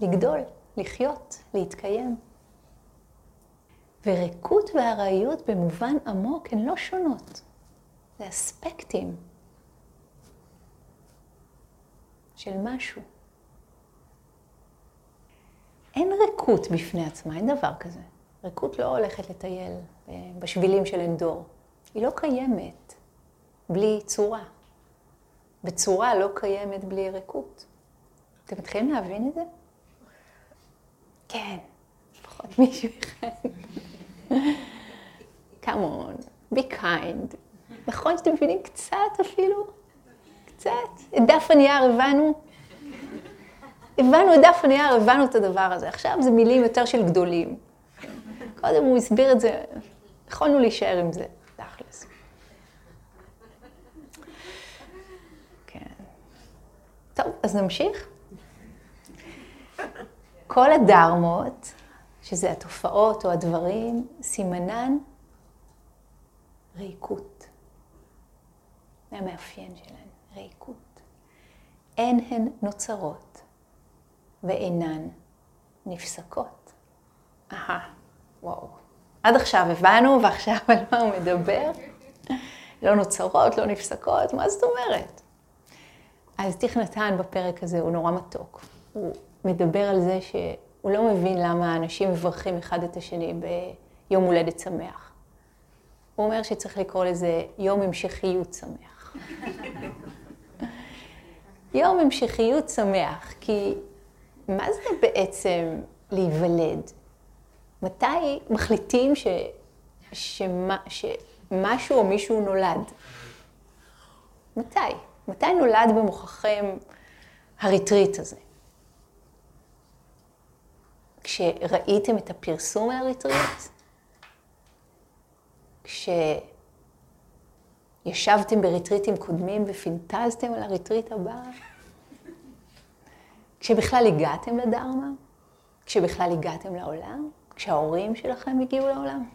לגדול, לחיות, להתקיים. וריקות וארעיות במובן עמוק הן לא שונות. זה אספקטים של משהו. אין ריקות בפני עצמה, אין דבר כזה. ריקות לא הולכת לטייל בשבילים של אנדור. היא לא קיימת בלי צורה. וצורה לא קיימת בלי ריקות. אתם מתחילים להבין את זה? כן, לפחות מישהו אחד. come on, be kind. נכון שאתם מבינים קצת אפילו? קצת. את דף הנייר הבנו? הבנו את דף הנייר, הבנו את הדבר הזה. עכשיו זה מילים יותר של גדולים. קודם הוא הסביר את זה, יכולנו להישאר עם זה, תכלס. כן. טוב, אז נמשיך. כל הדרמות שזה התופעות או הדברים, סימנן ריקות. זה המאפיין שלהן, ריקות. אין הן נוצרות ואינן נפסקות. אהה, וואו. עד עכשיו הבנו, ועכשיו על מה הוא מדבר? לא נוצרות, לא נפסקות, מה זאת אומרת? אז תכנתן בפרק הזה הוא נורא מתוק. הוא מדבר על זה ש... הוא לא מבין למה אנשים מברכים אחד את השני ביום הולדת שמח. הוא אומר שצריך לקרוא לזה יום המשכיות שמח. יום המשכיות שמח, כי מה זה בעצם להיוולד? מתי מחליטים ש, שמה, שמשהו או מישהו נולד? מתי? מתי נולד במוחכם הריטריט הזה? כשראיתם את הפרסום מהריטריט? כשישבתם בריטריטים קודמים ופינטזתם על הריטריט הבא? כשבכלל הגעתם לדרמה? כשבכלל הגעתם לעולם? כשההורים שלכם הגיעו לעולם?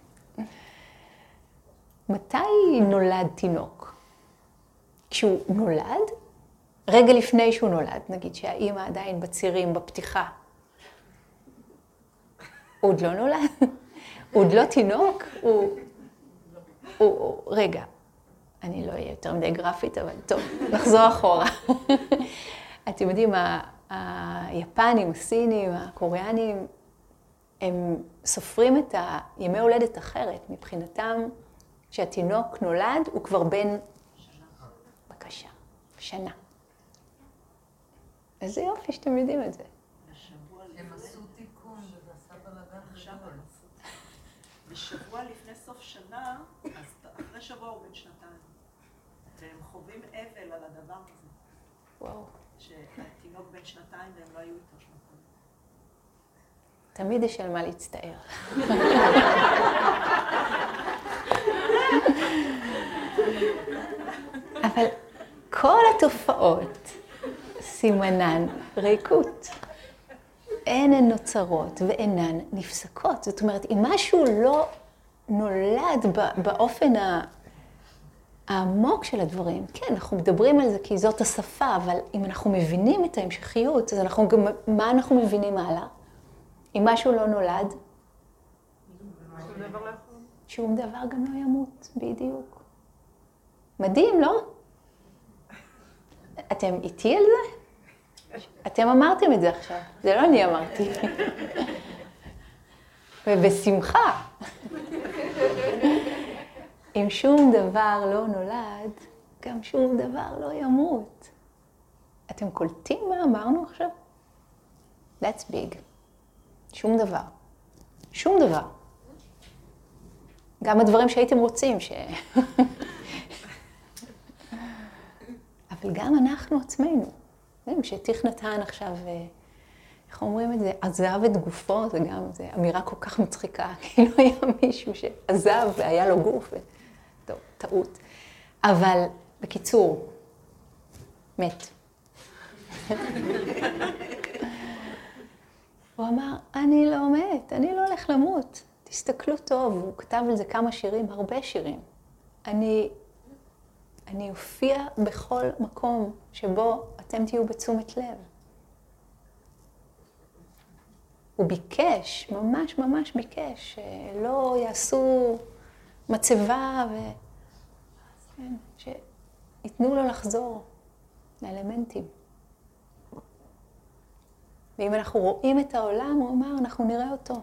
מתי נולד תינוק? כשהוא נולד? רגע לפני שהוא נולד, נגיד שהאימא עדיין בצירים, בפתיחה, הוא עוד לא נולד? הוא עוד לא תינוק? הוא... הוא... רגע, אני לא אהיה יותר מדי גרפית, אבל טוב, נחזור אחורה. אתם יודעים, היפנים, הסינים, הקוריאנים, הם סופרים את הימי הולדת אחרת. מבחינתם, כשהתינוק נולד, הוא כבר בן... שנה. בבקשה, שנה. איזה יופי שאתם יודעים את זה. שבוע לפני סוף שנה, אז אחרי שבוע הוא בן שנתיים. והם חווים אבל על הדבר הזה. וואו. שהתינוק בן שנתיים והם לא היו איתו שנתיים. תמיד יש על מה להצטער. אבל כל התופעות סימנן ריקות. אין הן נוצרות ואינן נפסקות. זאת אומרת, אם משהו לא נולד באופן העמוק של הדברים, כן, אנחנו מדברים על זה כי זאת השפה, אבל אם אנחנו מבינים את ההמשכיות, אז אנחנו גם, מה אנחנו מבינים הלאה? אם משהו לא נולד? שום דבר גם לא ימות, בדיוק. מדהים, לא? אתם איתי על זה? אתם אמרתם את זה עכשיו, זה לא אני אמרתי. ובשמחה. אם שום דבר לא נולד, גם שום דבר לא ימות. אתם קולטים מה אמרנו עכשיו? That's big. שום דבר. שום דבר. גם הדברים שהייתם רוצים ש... אבל גם אנחנו עצמנו. כשטיך נתן עכשיו, אה, איך אומרים את זה, עזב את גופו, זה גם, זו אמירה כל כך מצחיקה, כאילו היה מישהו שעזב והיה לו גוף. טוב, טעות. אבל בקיצור, מת. הוא אמר, אני לא מת, אני לא הולך למות. תסתכלו טוב, הוא כתב על זה כמה שירים, הרבה שירים. אני, אני אופיע בכל מקום שבו אתם תהיו בתשומת לב. הוא ביקש, ממש ממש ביקש, שלא יעשו מצבה ו... כן, שייתנו לו לחזור לאלמנטים. ואם אנחנו רואים את העולם, הוא אמר, אנחנו נראה אותו.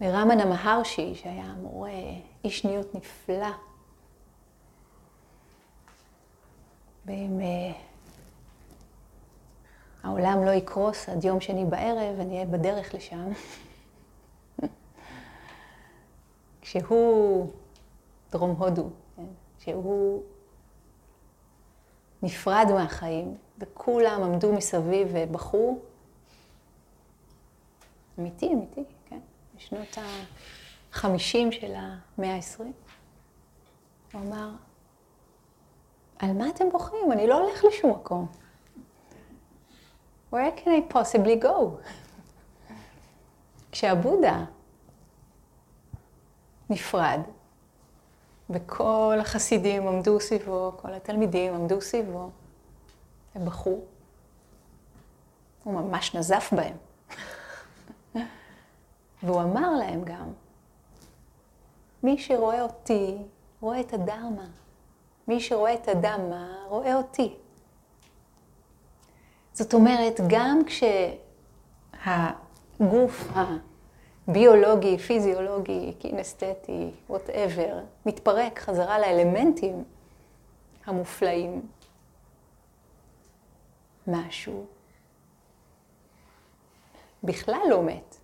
ורמנה מהרשי, שהיה מורה, איש ניות נפלא, ואם uh, העולם לא יקרוס עד יום שני בערב, אני אהיה בדרך לשם. כשהוא דרום הודו, כן? כשהוא נפרד מהחיים, וכולם עמדו מסביב ובכו, אמיתי, אמיתי, כן? בשנות ה-50 של המאה ה-20, הוא אמר, על מה אתם בוכים? אני לא הולך לשום מקום. Where can I possibly go? כשהבודה נפרד, וכל החסידים עמדו סביבו, כל התלמידים עמדו סביבו, הם בכו. הוא ממש נזף בהם. והוא אמר להם גם, מי שרואה אותי, רואה את הדרמה. מי שרואה את הדמה, רואה אותי. זאת אומרת, גם כשהגוף הביולוגי, פיזיולוגי, קינסתטי, וואטאבר, מתפרק חזרה לאלמנטים המופלאים, משהו בכלל לא מת.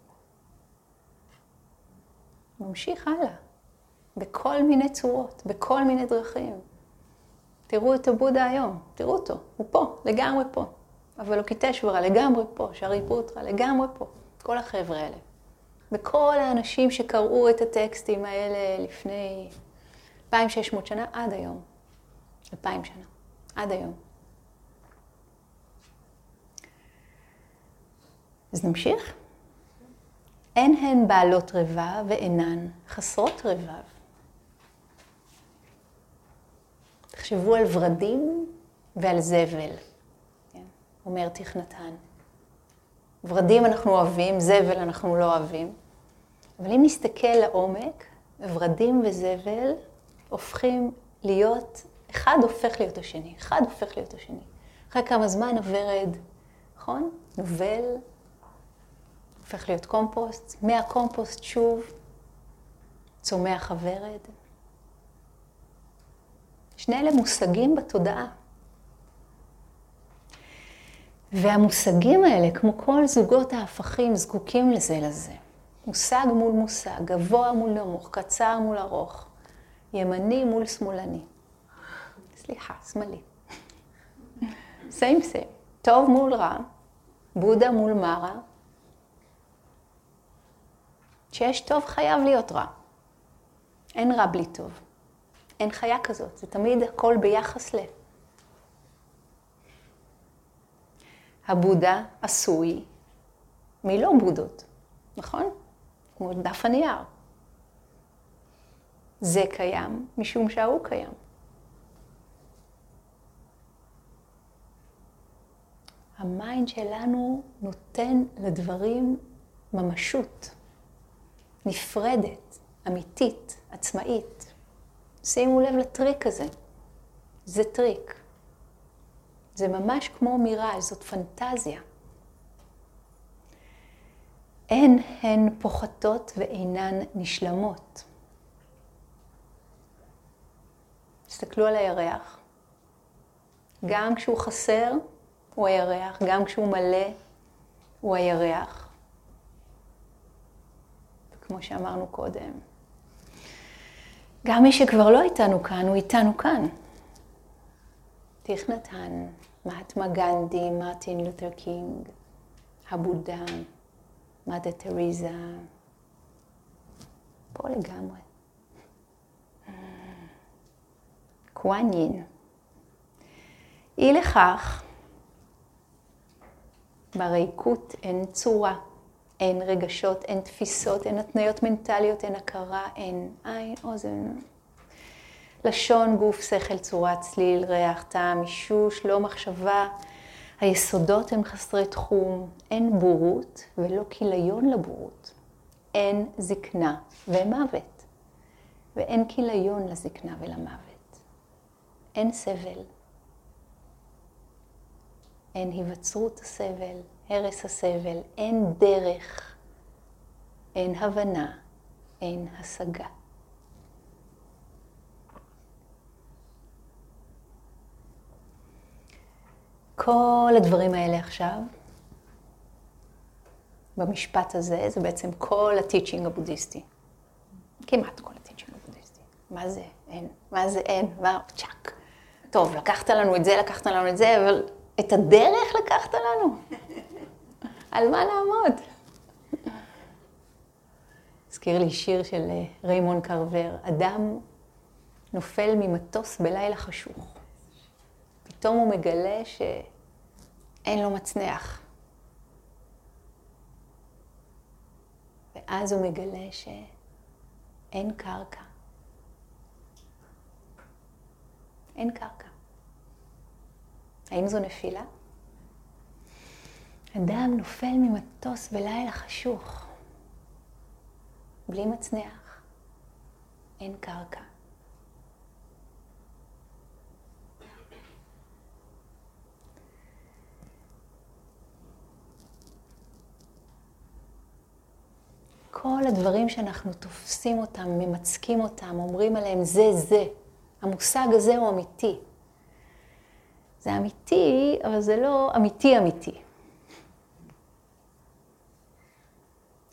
ממשיך הלאה, בכל מיני צורות, בכל מיני דרכים. תראו את הבודה היום, תראו אותו, הוא פה, לגמרי פה. אבל אוקיטשוורה לגמרי פה, שרי פוטרה לגמרי פה, כל החבר'ה האלה. וכל האנשים שקראו את הטקסטים האלה לפני 2,600 שנה, עד היום. 2,000 שנה, עד היום. אז נמשיך. אין הן בעלות רבב ואינן חסרות רבב. תחשבו על ורדים ועל זבל, כן? אומר תכנתן. ורדים אנחנו אוהבים, זבל אנחנו לא אוהבים. אבל אם נסתכל לעומק, ורדים וזבל הופכים להיות, אחד הופך להיות השני, אחד הופך להיות השני. אחרי כמה זמן הוורד, נכון? נובל, הופך להיות קומפוסט, מהקומפוסט שוב צומח הוורד. שני אלה מושגים בתודעה. והמושגים האלה, כמו כל זוגות ההפכים, זקוקים לזה לזה. מושג מול מושג, גבוה מול נמוך, קצר מול ארוך, ימני מול שמאלני. סליחה, שמאלי. סיים סיים. טוב מול רע, בודה מול מרה. כשיש טוב חייב להיות רע. אין רע בלי טוב. אין חיה כזאת, זה תמיד הכל ביחס ל... הבודה עשוי מלא בודות, נכון? כמו דף הנייר. זה קיים משום שההוא קיים. ה mind שלנו נותן לדברים ממשות, נפרדת, אמיתית, עצמאית. שימו לב לטריק הזה. זה טריק. זה ממש כמו מיראז', זאת פנטזיה. אין הן פוחתות ואינן נשלמות. תסתכלו על הירח. גם כשהוא חסר, הוא הירח, גם כשהוא מלא, הוא הירח. וכמו שאמרנו קודם, גם מי שכבר לא איתנו כאן, הוא איתנו כאן. תיך נתן, מהטמה גנדי, מרטין לותר קינג, הבודה, מאדר תרזה, פה לגמרי. קוואן יין. אי לכך, בריקות אין צורה, אין רגשות, אין תפיסות, אין התניות מנטליות, אין הכרה, אין עין, אוזן. לשון, גוף, שכל, צורה, צליל, ריח, טעם, אישוש, לא מחשבה. היסודות הם חסרי תחום, אין בורות ולא כיליון לבורות. אין זקנה ומוות, ואין כיליון לזקנה ולמוות. אין סבל. אין היווצרות הסבל, הרס הסבל, אין דרך, אין הבנה, אין השגה. כל הדברים האלה עכשיו, במשפט הזה, זה בעצם כל הטיצ'ינג הבודהיסטי. כמעט כל הטיצ'ינג הבודהיסטי. מה זה אין? מה זה אין? מה? צ'אק. טוב, לקחת לנו את זה, לקחת לנו את זה, אבל את הדרך לקחת לנו? על מה לעמוד? הזכיר לי שיר של אה, ריימון קרבר, אדם נופל ממטוס בלילה חשוך. פתאום הוא מגלה שאין לו מצנח. ואז הוא מגלה שאין קרקע. אין קרקע. האם זו נפילה? אדם נופל ממטוס בלילה חשוך, בלי מצנח, אין קרקע. כל הדברים שאנחנו תופסים אותם, ממצקים אותם, אומרים עליהם זה זה, המושג הזה הוא אמיתי. זה אמיתי, אבל זה לא אמיתי אמיתי.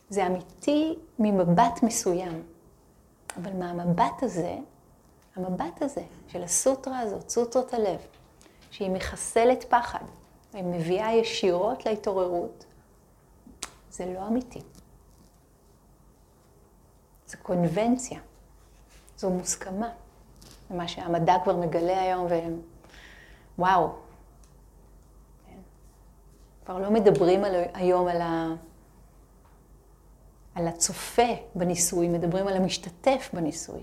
זה אמיתי ממבט מסוים. אבל מהמבט הזה, המבט הזה של הסוטרה הזאת, סוטרות הלב, שהיא מחסלת פחד, היא מביאה ישירות להתעוררות, זה לא אמיתי. זו קונבנציה, זו מוסכמה. זה מה שהמדע כבר מגלה היום, והם, וואו. כן. כבר לא מדברים על, היום על, ה, על הצופה בניסוי, מדברים על המשתתף בניסוי.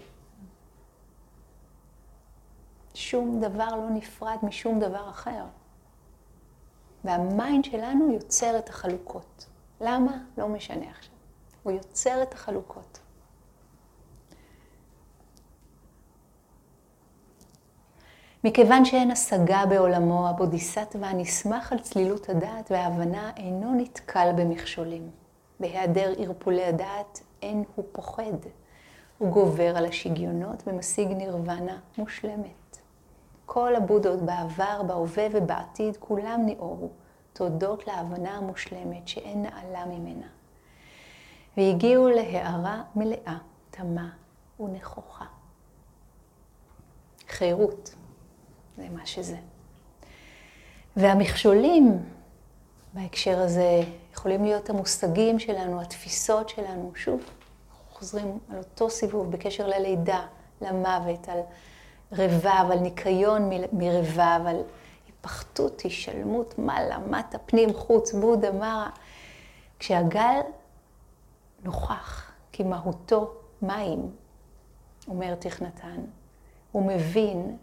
שום דבר לא נפרד משום דבר אחר. והמיינד שלנו יוצר את החלוקות. למה? לא משנה עכשיו. הוא יוצר את החלוקות. מכיוון שאין השגה בעולמו, הבודיסטווה הנסמך על צלילות הדעת וההבנה אינו נתקל במכשולים. בהיעדר ערפולי הדעת אין הוא פוחד. הוא גובר על השיגיונות ומשיג נירוונה מושלמת. כל הבודות בעבר, בהווה ובעתיד כולם ניעורו, תודות להבנה המושלמת שאין נעלה ממנה. והגיעו להערה מלאה, תמה ונכוחה. חירות. זה מה שזה. והמכשולים בהקשר הזה יכולים להיות המושגים שלנו, התפיסות שלנו. שוב, חוזרים על אותו סיבוב בקשר ללידה, למוות, על רבב, על ניקיון מרבב, על היפחתות, השלמות, מעלה, מטה, פנים, חוץ, בודה, מרה. כשהגל נוכח, כי מהותו מים, אומר תכנתן, הוא מבין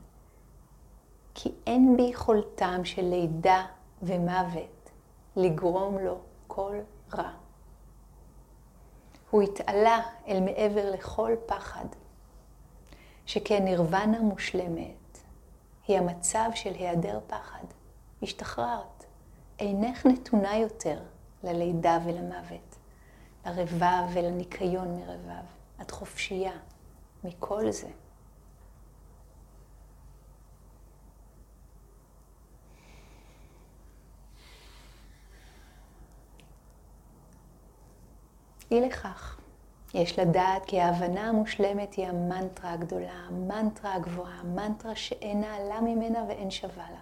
כי אין ביכולתם של לידה ומוות לגרום לו כל רע. הוא התעלה אל מעבר לכל פחד, שכן נירוונה מושלמת היא המצב של היעדר פחד. השתחררת. אינך נתונה יותר ללידה ולמוות, לרבב ולניקיון מרבב. את חופשייה מכל זה. אי לכך, יש לדעת כי ההבנה המושלמת היא המנטרה הגדולה, המנטרה הגבוהה, המנטרה שאין נעלה ממנה ואין שווה לה.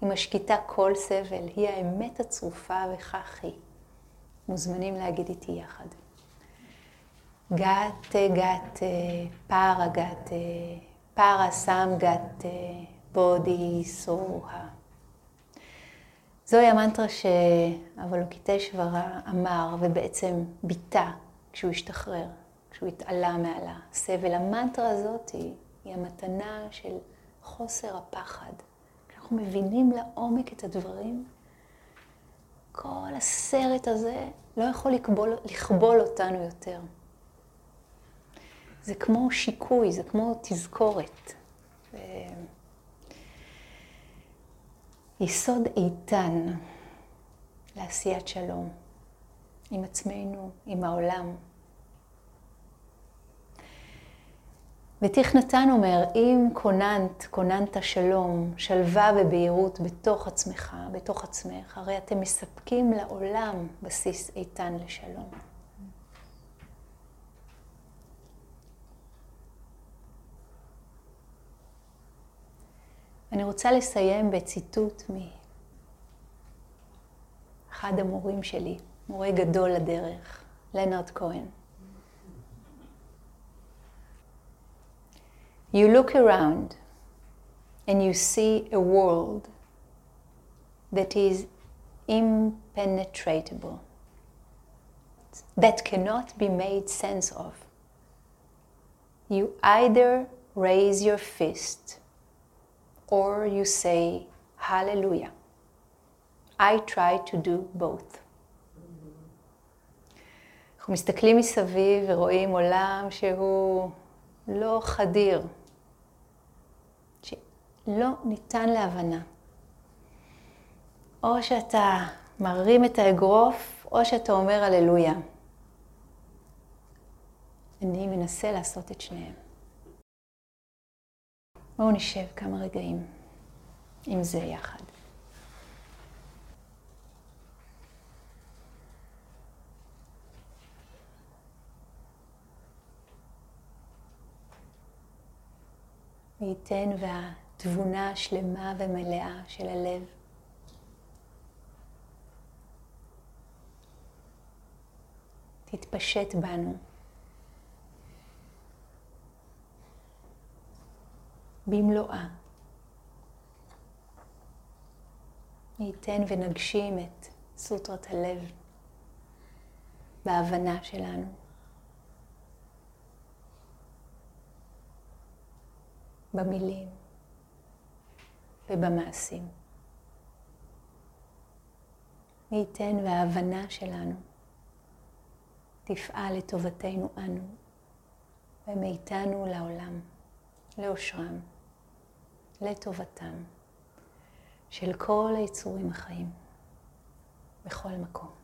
היא משקיטה כל סבל, היא האמת הצרופה וכך היא. מוזמנים להגיד איתי יחד. גת גת פרה גת פרה סם גת בודי סוהה. זוהי המנטרה שאבלוקיטשוורה אמר ובעצם ביטא כשהוא השתחרר, כשהוא התעלה מעל הסבל. המנטרה הזאת היא, היא המתנה של חוסר הפחד. כשאנחנו מבינים לעומק את הדברים, כל הסרט הזה לא יכול לכבול, לכבול אותנו יותר. זה כמו שיקוי, זה כמו תזכורת. יסוד איתן לעשיית שלום עם עצמנו, עם העולם. ותכנתן אומר, אם כוננת, כוננת שלום, שלווה ובהירות בתוך עצמך, בתוך עצמך, הרי אתם מספקים לעולם בסיס איתן לשלום. אני רוצה לסיים בציטוט מאחד המורים שלי, מורה גדול לדרך, לנרד כהן. You look around and you see a world that is impenetrable, that cannot be made sense of. You either raise your fist or you say, Hallelujah. I try to do both. אנחנו מסתכלים מסביב ורואים עולם שהוא לא חדיר, שלא ניתן להבנה. או שאתה מרים את האגרוף, או שאתה אומר הללויה. אני מנסה לעשות את שניהם. בואו נשב כמה רגעים עם זה יחד. מי ייתן והתבונה השלמה ומלאה של הלב תתפשט בנו. במלואה. מי ייתן ונגשים את סוטרת הלב בהבנה שלנו. במילים ובמעשים. מי ייתן וההבנה שלנו תפעל לטובתנו אנו ומאיתנו לעולם, לאושרם, לטובתם של כל היצורים החיים בכל מקום.